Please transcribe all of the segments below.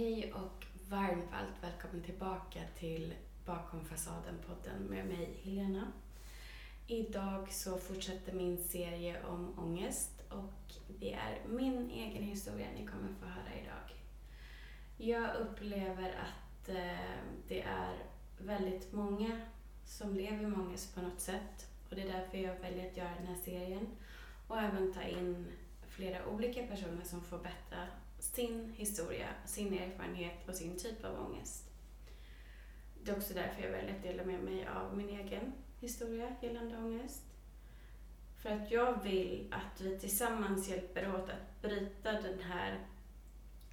Hej och varmt välkommen tillbaka till Bakom fasaden-podden med mig Helena. Idag så fortsätter min serie om ångest och det är min egen historia ni kommer få höra idag. Jag upplever att eh, det är väldigt många som lever med ångest på något sätt och det är därför jag väljer att göra den här serien och även ta in flera olika personer som får berätta sin historia, sin erfarenhet och sin typ av ångest. Det är också därför jag väljer att dela med mig av min egen historia gällande ångest. För att jag vill att vi tillsammans hjälper åt att bryta den här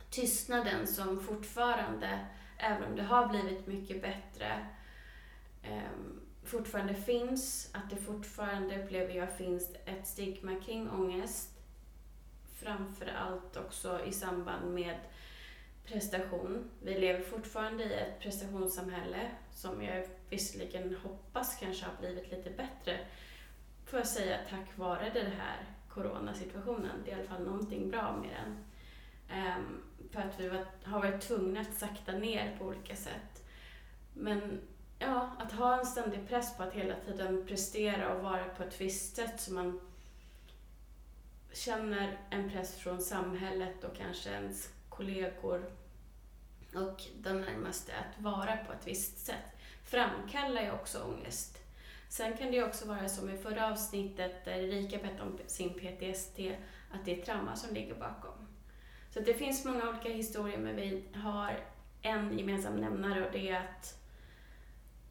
tystnaden som fortfarande, även om det har blivit mycket bättre, ehm, fortfarande finns. Att det fortfarande, upplever jag, finns ett stigma kring ångest framför allt också i samband med prestation. Vi lever fortfarande i ett prestationssamhälle som jag visserligen hoppas kanske har blivit lite bättre, får jag säga, tack vare den här coronasituationen. Det är i alla fall någonting bra med den. Um, för att vi var, har varit tvungna att sakta ner på olika sätt. Men ja, att ha en ständig press på att hela tiden prestera och vara på ett visst sätt som man känner en press från samhället och kanske ens kollegor och de närmaste att vara på ett visst sätt framkallar ju också ångest. Sen kan det ju också vara som i förra avsnittet där Erika berättade om sin PTSD, att det är trauma som ligger bakom. Så det finns många olika historier men vi har en gemensam nämnare och det är att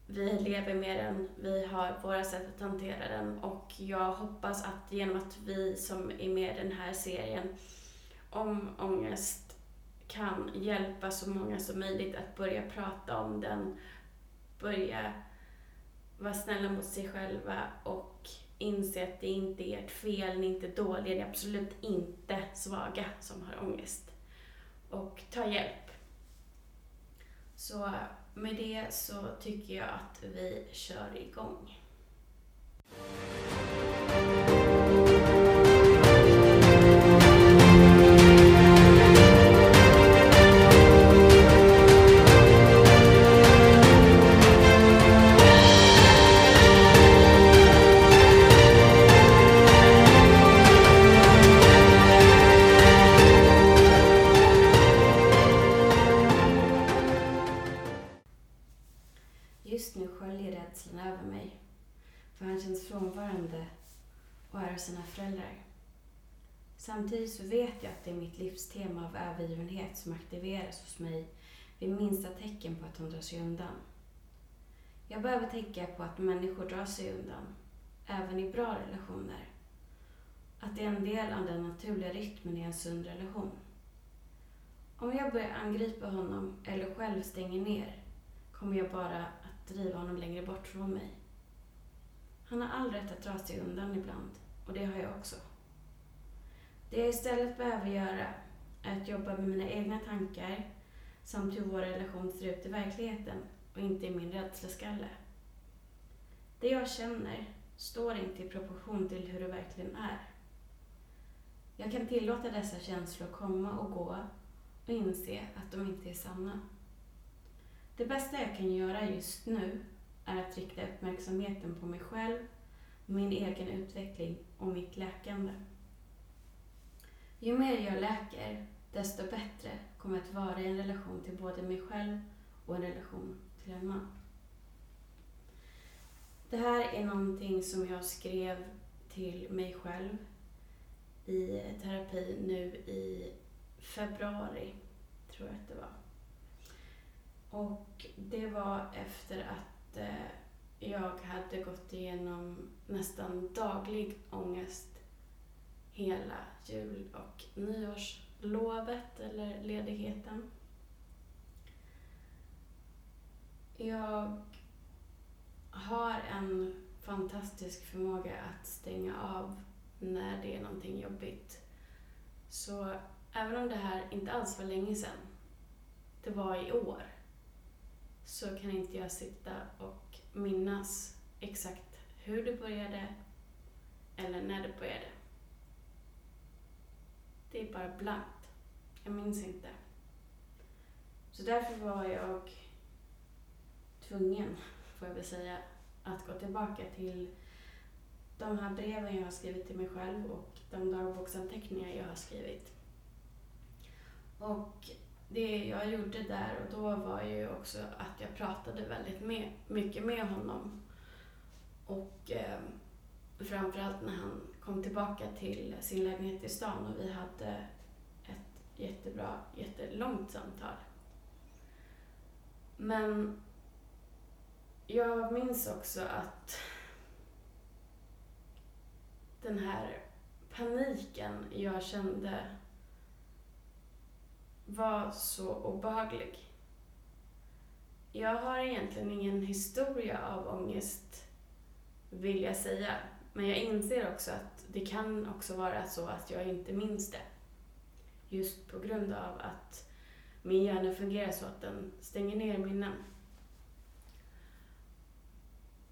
vi lever med den, vi har våra sätt att hantera den och jag hoppas att genom att vi som är med i den här serien om ångest kan hjälpa så många som möjligt att börja prata om den, börja vara snälla mot sig själva och inse att det inte är ert fel, ni är inte dåliga, ni är absolut inte svaga som har ångest. Och ta hjälp. Så med det så tycker jag att vi kör igång. Mitt livstema av övergivenhet som aktiveras hos mig vid minsta tecken på att hon drar sig undan. Jag behöver tänka på att människor drar sig undan, även i bra relationer. Att det är en del av den naturliga rytmen i en sund relation. Om jag börjar angripa honom eller själv stänger ner kommer jag bara att driva honom längre bort från mig. Han har all rätt att dra sig undan ibland och det har jag också. Det jag istället behöver göra är att jobba med mina egna tankar samt hur vår relation ser ut i verkligheten och inte i min rädsleskalle. Det jag känner står inte i proportion till hur det verkligen är. Jag kan tillåta dessa känslor komma och gå och inse att de inte är sanna. Det bästa jag kan göra just nu är att rikta uppmärksamheten på mig själv, min egen utveckling och mitt läkande. Ju mer jag läker, desto bättre kommer jag att vara i en relation till både mig själv och en relation till en man. Det här är någonting som jag skrev till mig själv i terapi nu i februari, tror jag att det var. Och det var efter att eh, jag hade gått igenom nästan daglig ångest hela jul och nyårslovet eller ledigheten. Jag har en fantastisk förmåga att stänga av när det är någonting jobbigt. Så även om det här inte alls var länge sedan, det var i år, så kan inte jag sitta och minnas exakt hur det började eller när det började. Det är bara blankt. Jag minns inte. Så därför var jag tvungen, får jag väl säga, att gå tillbaka till de här breven jag har skrivit till mig själv och de dagboksanteckningar jag har skrivit. Och det jag gjorde där och då var ju också att jag pratade väldigt med, mycket med honom. Och eh, framförallt när han kom tillbaka till sin lägenhet i stan och vi hade ett jättebra, jättelångt samtal. Men jag minns också att den här paniken jag kände var så obehaglig. Jag har egentligen ingen historia av ångest, vill jag säga. Men jag inser också att det kan också vara så att jag inte minns det. Just på grund av att min hjärna fungerar så att den stänger ner minnen.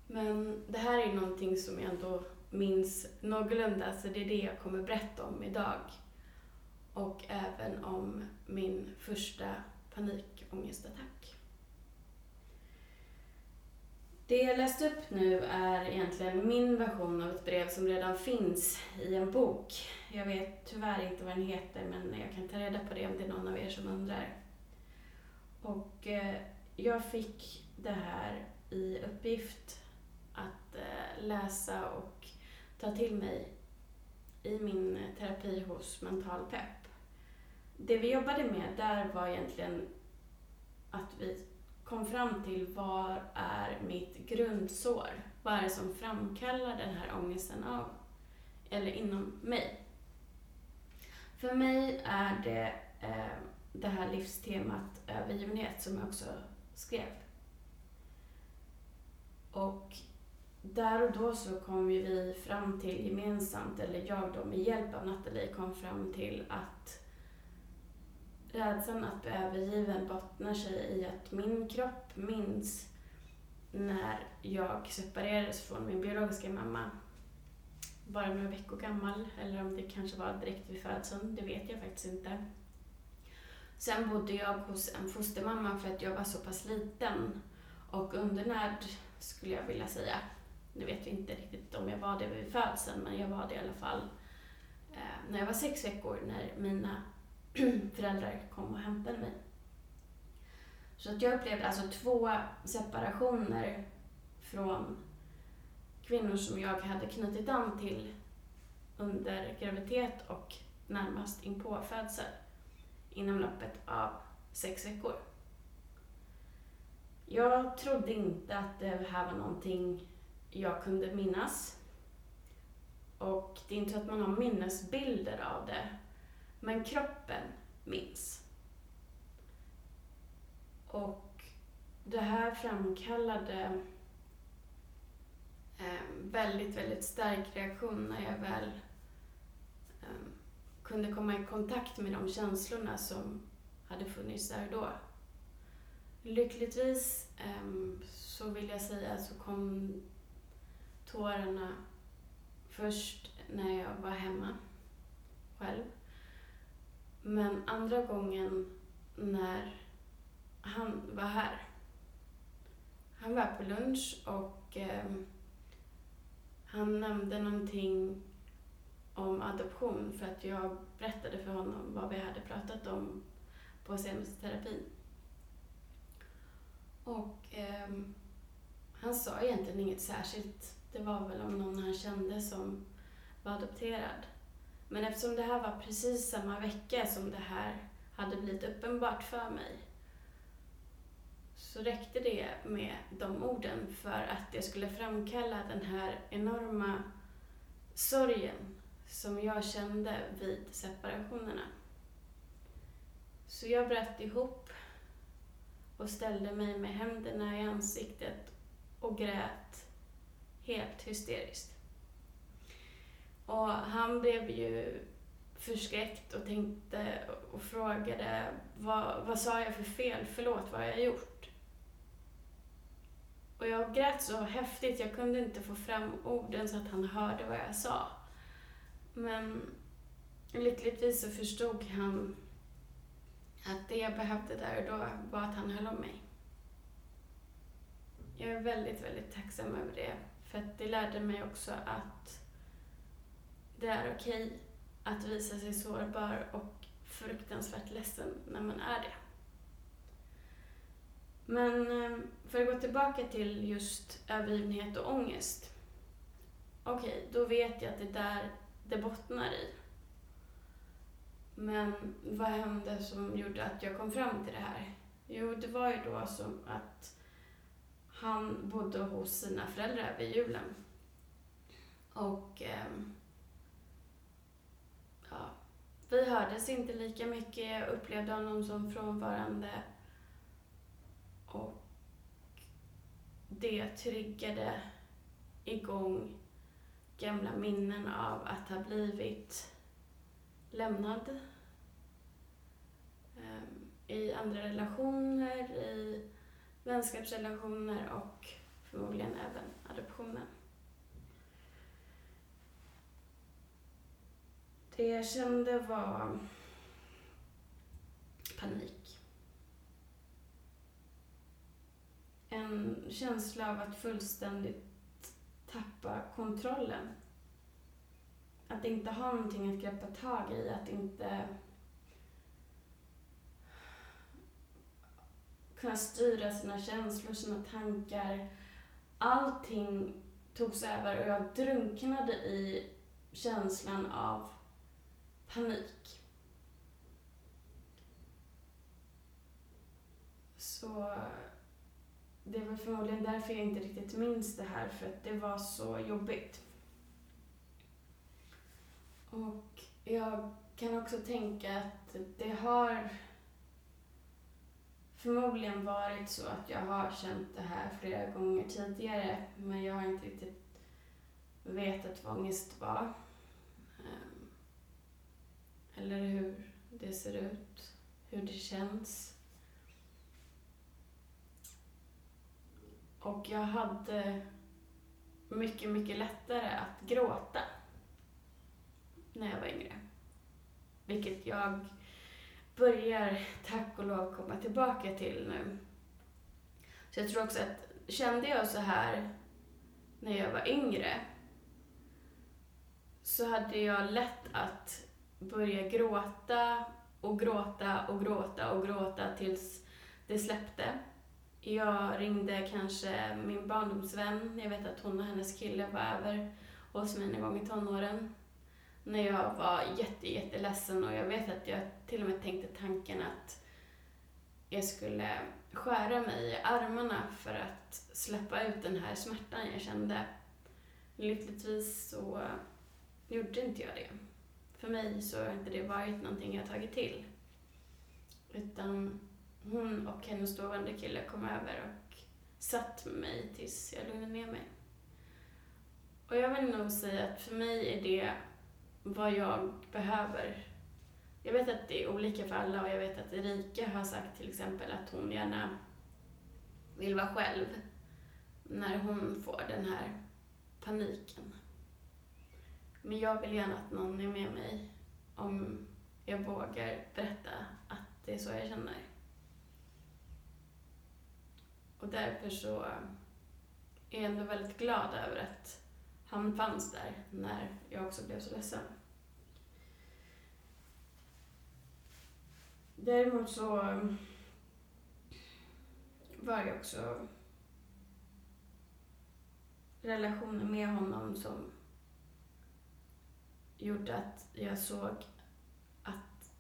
Men det här är någonting som jag ändå minns någorlunda, så det är det jag kommer berätta om idag. Och även om min första panikångestattack. Det jag läste upp nu är egentligen min version av ett brev som redan finns i en bok. Jag vet tyvärr inte vad den heter, men jag kan ta reda på det om det är någon av er som undrar. Och eh, jag fick det här i uppgift att eh, läsa och ta till mig i min eh, terapi hos Mental Pepp. Det vi jobbade med där var egentligen att vi kom fram till vad är mitt grundsår? Vad är det som framkallar den här ångesten av, eller inom mig? För mig är det eh, det här livstemat övergivenhet som jag också skrev. Och där och då så kom ju vi fram till gemensamt, eller jag då med hjälp av Nathalie kom fram till att rädslan att bli övergiven bottnar sig i att min kropp minns när jag separerades från min biologiska mamma. Bara några veckor gammal, eller om det kanske var direkt vid födseln, det vet jag faktiskt inte. Sen bodde jag hos en fostermamma för att jag var så pass liten och undernärd, skulle jag vilja säga. Nu vet vi inte riktigt om jag var det vid födseln, men jag var det i alla fall eh, när jag var sex veckor, när mina föräldrar kom och hämtade mig. Så att jag upplevde alltså två separationer från kvinnor som jag hade knutit an till under graviditet och närmast inpå födsel inom loppet av sex veckor. Jag trodde inte att det här var någonting jag kunde minnas. Och det är inte så att man har minnesbilder av det, men kroppen minns. Och det här framkallade en väldigt, väldigt stark reaktion när jag väl ehm, kunde komma i kontakt med de känslorna som hade funnits där och då. Lyckligtvis ehm, så vill jag säga så kom tårarna först när jag var hemma själv. Men andra gången när han var här. Han var på lunch och eh, han nämnde någonting om adoption för att jag berättade för honom vad vi hade pratat om på senaste terapin. Och eh, han sa egentligen inget särskilt det var väl om någon han kände som var adopterad. Men eftersom det här var precis samma vecka som det här hade blivit uppenbart för mig så räckte det med de orden för att det skulle framkalla den här enorma sorgen som jag kände vid separationerna. Så jag bröt ihop och ställde mig med händerna i ansiktet och grät helt hysteriskt. Och han blev ju förskräckt och tänkte och frågade vad, vad sa jag för fel? Förlåt, vad har jag gjort? Och jag grät så häftigt, jag kunde inte få fram orden så att han hörde vad jag sa. Men lyckligtvis så förstod han att det jag behövde där och då var att han höll om mig. Jag är väldigt, väldigt tacksam över det. För att det lärde mig också att det är okej att visa sig sårbar och fruktansvärt ledsen när man är det. Men ehm, för att gå tillbaka till just övergivenhet och ångest. Okej, okay, då vet jag att det är där det bottnar i. Men vad hände som gjorde att jag kom fram till det här? Jo, det var ju då som att han bodde hos sina föräldrar vid julen. Och eh, ja, vi hördes inte lika mycket. Jag upplevde honom som frånvarande. Och det triggade igång gamla minnen av att ha blivit lämnad ehm, i andra relationer, i vänskapsrelationer och förmodligen även adoptionen. Det jag kände var panik. En känsla av att fullständigt tappa kontrollen. Att inte ha någonting att greppa tag i, att inte kunna styra sina känslor, sina tankar. Allting togs över och jag drunknade i känslan av panik. Så det var förmodligen därför jag inte riktigt minns det här, för att det var så jobbigt. Och jag kan också tänka att det har förmodligen varit så att jag har känt det här flera gånger tidigare, men jag har inte riktigt vetat vad ångest var. Eller hur det ser ut, hur det känns. Och jag hade mycket, mycket lättare att gråta när jag var yngre. Vilket jag börjar, tack och lov, komma tillbaka till nu. Så jag tror också att, kände jag så här när jag var yngre, så hade jag lätt att börja gråta och gråta och gråta och gråta tills det släppte. Jag ringde kanske min barndomsvän. Jag vet att hon och hennes kille var över hos mig någon gång i tonåren. När jag var jätte, jätteledsen och jag vet att jag till och med tänkte tanken att jag skulle skära mig i armarna för att släppa ut den här smärtan jag kände. Lyckligtvis så gjorde inte jag det. För mig så har inte det varit någonting jag tagit till. Utan hon och hennes dåvarande kille kom över och satt med mig tills jag lugnade ner mig. Och jag vill nog säga att för mig är det vad jag behöver. Jag vet att det är olika för alla och jag vet att Erika har sagt till exempel att hon gärna vill vara själv när hon får den här paniken. Men jag vill gärna att någon är med mig om jag vågar berätta att det är så jag känner. Och därför så är jag ändå väldigt glad över att han fanns där när jag också blev så ledsen. Däremot så var det också relationen med honom som gjorde att jag såg att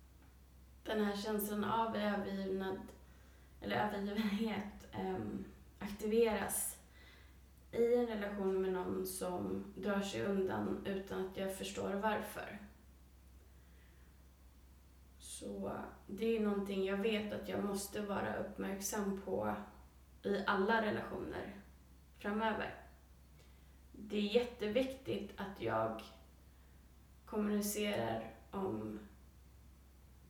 den här känslan av övergivnad, eller övergivenhet um, aktiveras i en relation med någon som drar sig undan utan att jag förstår varför. Så det är någonting jag vet att jag måste vara uppmärksam på i alla relationer framöver. Det är jätteviktigt att jag kommunicerar om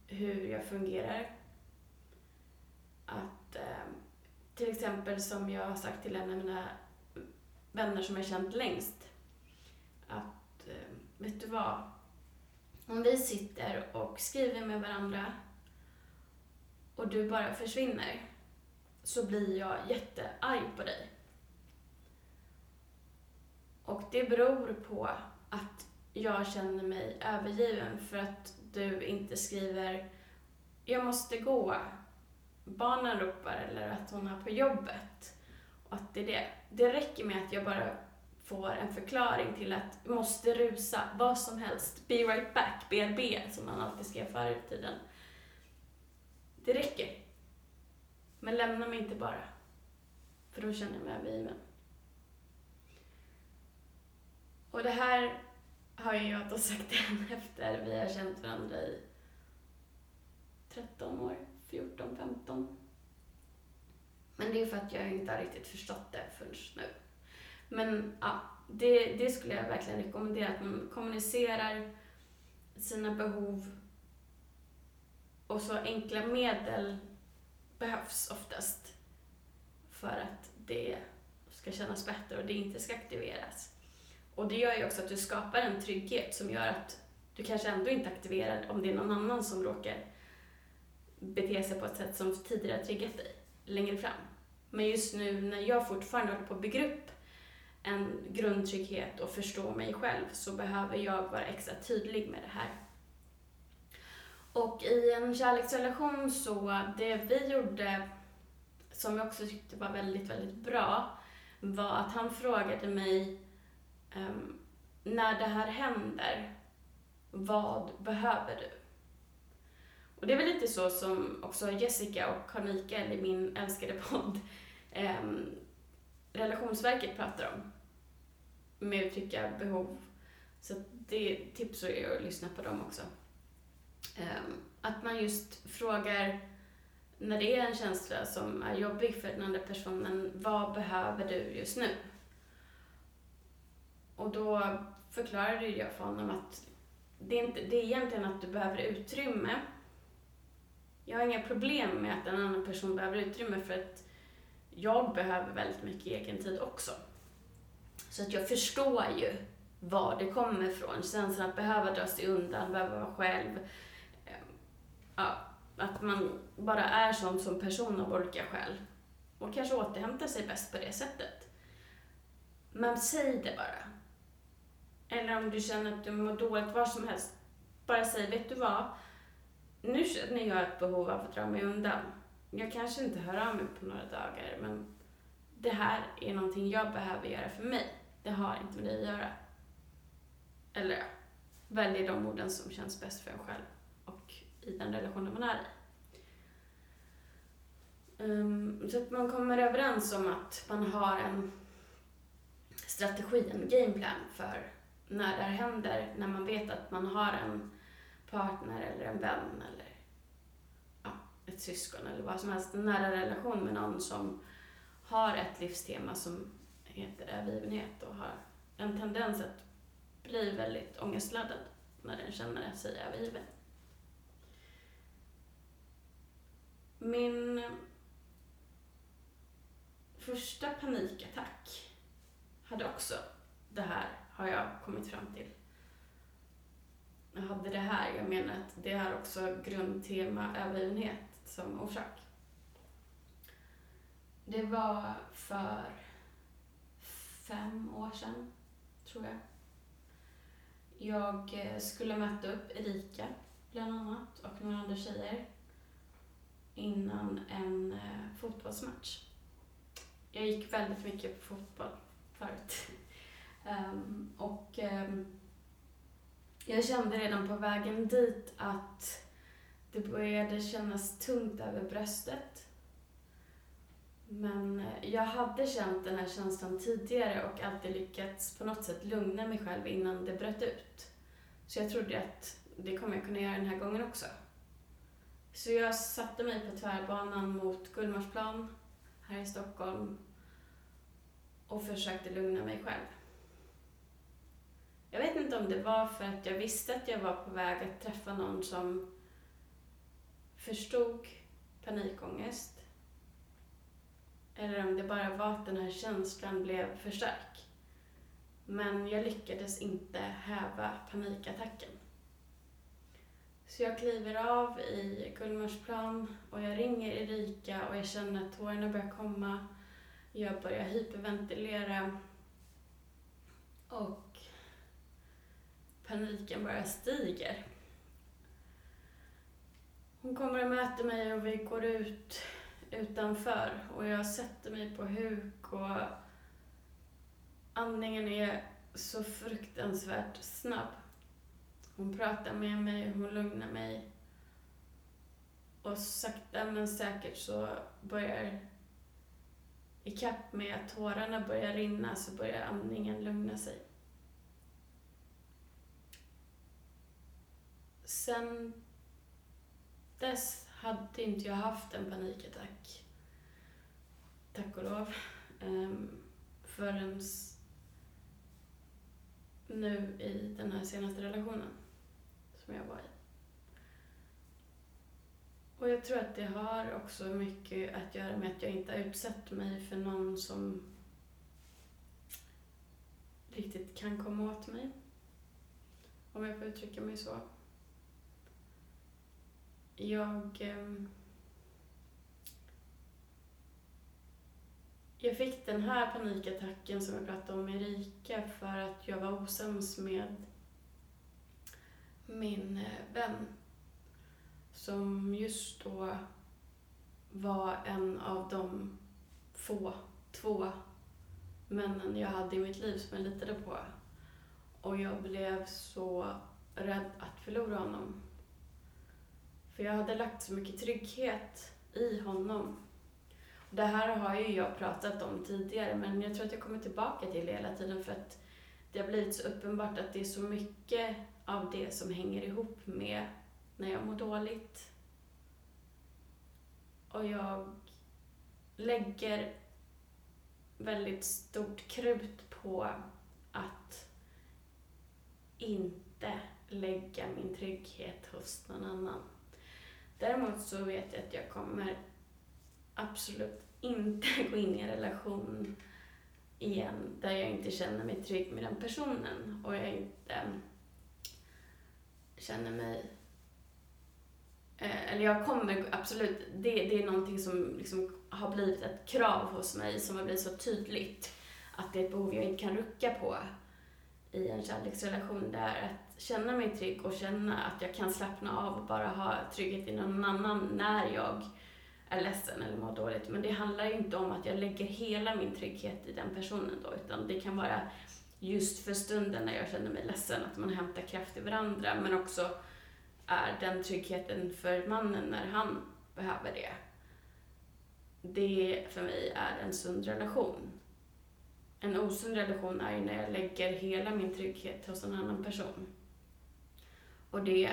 hur jag fungerar. Att eh, till exempel som jag har sagt till en av mina vänner som jag känt längst. Att, eh, vet du vad? Om vi sitter och skriver med varandra och du bara försvinner så blir jag jättearg på dig. Och det beror på att jag känner mig övergiven för att du inte skriver jag måste gå, barnen ropar eller att hon är på jobbet. Och att det är det. Det räcker med att jag bara får en förklaring till att måste rusa, vad som helst, be right back, BRB som man alltid skrev förr i tiden. Det räcker. Men lämna mig inte bara. För då känner jag mig övergiven. Och det här har jag då sagt än efter vi har känt varandra i 13 år, 14, 15. Men det är för att jag inte har riktigt förstått det förrän nu. Men ja, det, det skulle jag verkligen rekommendera, att man kommunicerar sina behov och så enkla medel behövs oftast för att det ska kännas bättre och det inte ska aktiveras. Och det gör ju också att du skapar en trygghet som gör att du kanske ändå inte aktiverar om det är någon annan som råkar bete sig på ett sätt som tidigare triggat dig längre fram. Men just nu när jag fortfarande håller på att bygga upp en grundtrygghet och förstå mig själv så behöver jag vara extra tydlig med det här. Och i en kärleksrelation så, det vi gjorde som jag också tyckte var väldigt, väldigt bra var att han frågade mig um, när det här händer, vad behöver du? Och det är väl lite så som också Jessica och Carl Mikael i min älskade podd um, Relationsverket pratar om. Med att uttrycka behov. Så det är jag att lyssna på dem också. Um, att man just frågar när det är en känsla som är jobbig för den andra personen, vad behöver du just nu? Och då förklarade jag för honom att det är, inte, det är egentligen att du behöver utrymme. Jag har inga problem med att en annan person behöver utrymme för att jag behöver väldigt mycket egen tid också. Så att jag förstår ju var det kommer ifrån. Känslan att behöva dra sig undan, behöva vara själv. Ja, att man bara är sån som person av olika skäl. Och kanske återhämtar sig bäst på det sättet. Men säg det bara. Eller om du känner att du mår dåligt, var som helst. Bara säg, vet du vad? Nu känner jag ett behov av att dra mig undan. Jag kanske inte hör av mig på några dagar, men det här är någonting jag behöver göra för mig. Det har inte med dig att göra. Eller ja, välj de orden som känns bäst för en själv och i den relationen man är i. Um, så att man kommer överens om att man har en strategi, en gameplan för när det här händer, när man vet att man har en partner eller en vän eller ja, ett syskon eller vad som helst, en nära relation med någon som har ett livstema som heter övergivenhet och har en tendens att bli väldigt ångestladdad när den känner sig övergiven. Min första panikattack hade också det här har jag kommit fram till. Jag hade det här, jag menar att det har också grundtema övergivenhet som orsak. Det var för fem år sedan, tror jag. Jag eh, skulle möta upp Erika, bland annat, och några andra tjejer innan en eh, fotbollsmatch. Jag gick väldigt mycket på fotboll förut. Um, och um, jag kände redan på vägen dit att det började kännas tungt över bröstet. Men eh, jag hade känt den här känslan tidigare och alltid lyckats på något sätt lugna mig själv innan det bröt ut. Så jag trodde att det kommer jag kunna göra den här gången också. Så jag satte mig på tvärbanan mot Gullmarsplan här i Stockholm och försökte lugna mig själv. Jag vet inte om det var för att jag visste att jag var på väg att träffa någon som förstod panikångest. Eller om det bara var att den här känslan blev för stark. Men jag lyckades inte häva panikattacken. Så jag kliver av i Gullmarsplan och jag ringer Erika och jag känner att tårarna börjar komma. Jag börjar hyperventilera och paniken bara stiger. Hon kommer och möter mig och vi går ut utanför och jag sätter mig på huk och andningen är så fruktansvärt snabb. Hon pratar med mig, hon lugnar mig. Och sakta men säkert så börjar i kapp med att tårarna börjar rinna så börjar andningen lugna sig. Sen dess hade inte jag haft en panikattack. Tack och lov. Um, förrän nu i den här senaste relationen som jag var i. Och jag tror att det har också mycket att göra med att jag inte har utsatt mig för någon som riktigt kan komma åt mig. Om jag får uttrycka mig så. Jag... Ehm, jag fick den här panikattacken som jag pratade om med Erika för att jag var osams med min eh, vän som just då var en av de få, två männen jag hade i mitt liv som jag litade på. Och jag blev så rädd att förlora honom. För jag hade lagt så mycket trygghet i honom. Det här har ju jag pratat om tidigare, men jag tror att jag kommer tillbaka till det hela tiden för att det har blivit så uppenbart att det är så mycket av det som hänger ihop med när jag mår dåligt. Och jag lägger väldigt stort krut på att inte lägga min trygghet hos någon annan. Däremot så vet jag att jag kommer absolut inte gå in i en relation igen där jag inte känner mig trygg med den personen och jag inte känner mig eh, eller jag kommer absolut, det, det är någonting som liksom har blivit ett krav hos mig som har blivit så tydligt att det är ett behov jag inte kan rucka på i en kärleksrelation. Det är att känna mig trygg och känna att jag kan slappna av och bara ha trygghet i någon annan när jag är ledsen eller mår dåligt. Men det handlar ju inte om att jag lägger hela min trygghet i den personen då, utan det kan vara just för stunden när jag känner mig ledsen, att man hämtar kraft i varandra, men också är den tryggheten för mannen när han behöver det. Det för mig är en sund relation. En osund relation är ju när jag lägger hela min trygghet hos en annan person. Och det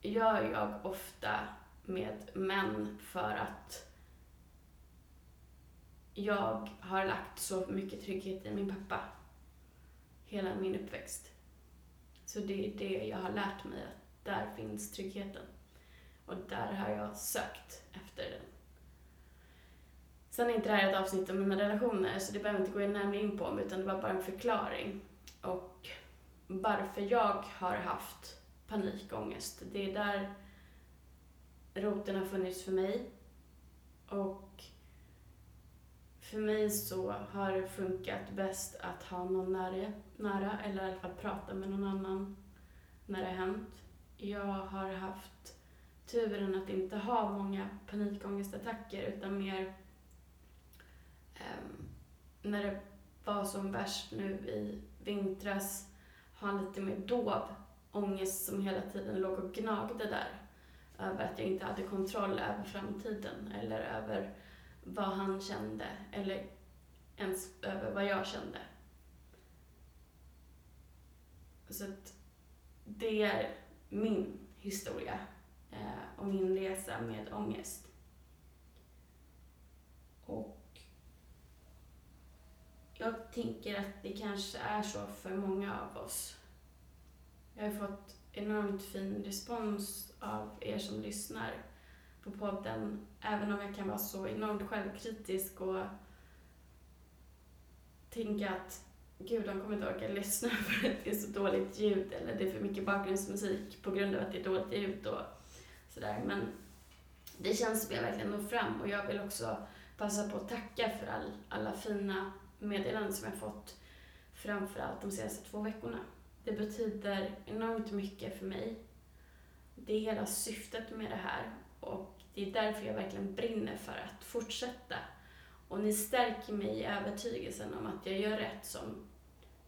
gör jag ofta med män för att jag har lagt så mycket trygghet i min pappa hela min uppväxt. Så det är det jag har lärt mig, att där finns tryggheten. Och där har jag sökt efter den. Sen är inte det här ett avsnitt om mina relationer, så det behöver jag inte gå närmare in på, utan det var bara en förklaring. Och varför jag har haft panikångest. Det är där roten har funnits för mig. Och för mig så har det funkat bäst att ha någon nära, nära eller i alla fall prata med någon annan när det har hänt. Jag har haft turen att inte ha många panikångestattacker utan mer um, när det var som värst nu i vintras ha en lite mer dov ångest som hela tiden låg och gnagde där. Över att jag inte hade kontroll över framtiden eller över vad han kände eller ens över vad jag kände. Så att det är min historia eh, och min resa med ångest. Och jag tänker att det kanske är så för många av oss. Jag har fått enormt fin respons av er som lyssnar på podden. Även om jag kan vara så enormt självkritisk och tänka att gud, de kommer inte orka lyssna för att det är så dåligt ljud eller det är för mycket bakgrundsmusik på grund av att det är dåligt ljud och sådär. Men det känns som jag verkligen når fram och jag vill också passa på att tacka för all, alla fina meddelanden som jag fått framförallt de senaste två veckorna. Det betyder enormt mycket för mig. Det är hela syftet med det här och det är därför jag verkligen brinner för att fortsätta. Och ni stärker mig i övertygelsen om att jag gör rätt som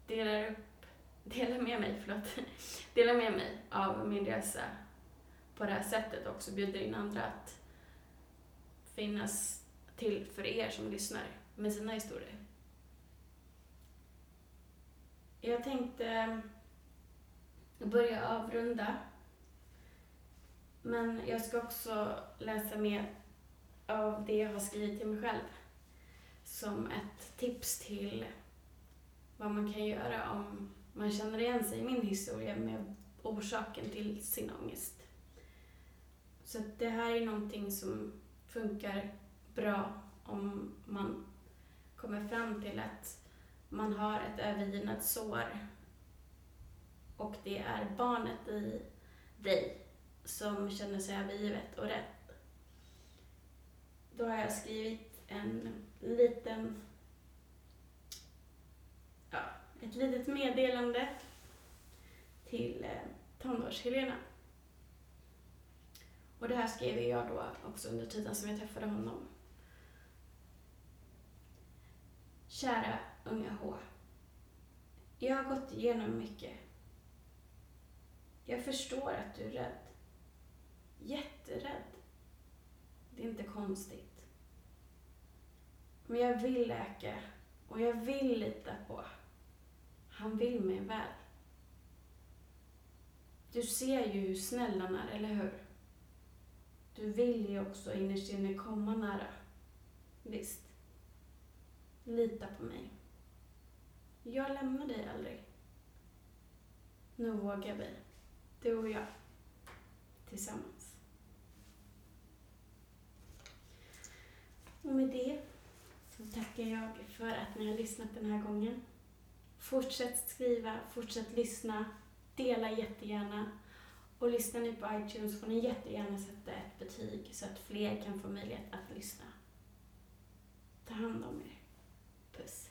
delar upp, delar med mig, förlåt, delar med mig av min resa på det här sättet och också bjuder in andra att finnas till för er som lyssnar med sina historier. Jag tänkte börja avrunda. Men jag ska också läsa mer av det jag har skrivit till mig själv som ett tips till vad man kan göra om man känner igen sig i min historia med orsaken till sin ångest. Så det här är någonting som funkar bra om man kommer fram till att man har ett övergivet sår och det är barnet i dig som känner sig övergivet och rädd. Då har jag skrivit en liten, ja, ett litet meddelande till eh, tonårs-Helena. Och det här skrev jag då också under tiden som jag träffade honom. Kära unga H. Jag har gått igenom mycket. Jag förstår att du är rädd. Jätterädd. Det är inte konstigt. Men jag vill läka och jag vill lita på. Han vill mig väl. Du ser ju hur snäll han är, eller hur? Du vill ju också innerst inne komma nära. Visst. Lita på mig. Jag lämnar dig aldrig. Nu vågar vi. Du och jag. Tillsammans. Och med det så tackar jag för att ni har lyssnat den här gången. Fortsätt skriva, fortsätt lyssna, dela jättegärna. Och lyssnar ni på iTunes får ni jättegärna sätta ett betyg så att fler kan få möjlighet att lyssna. Ta hand om er. Puss.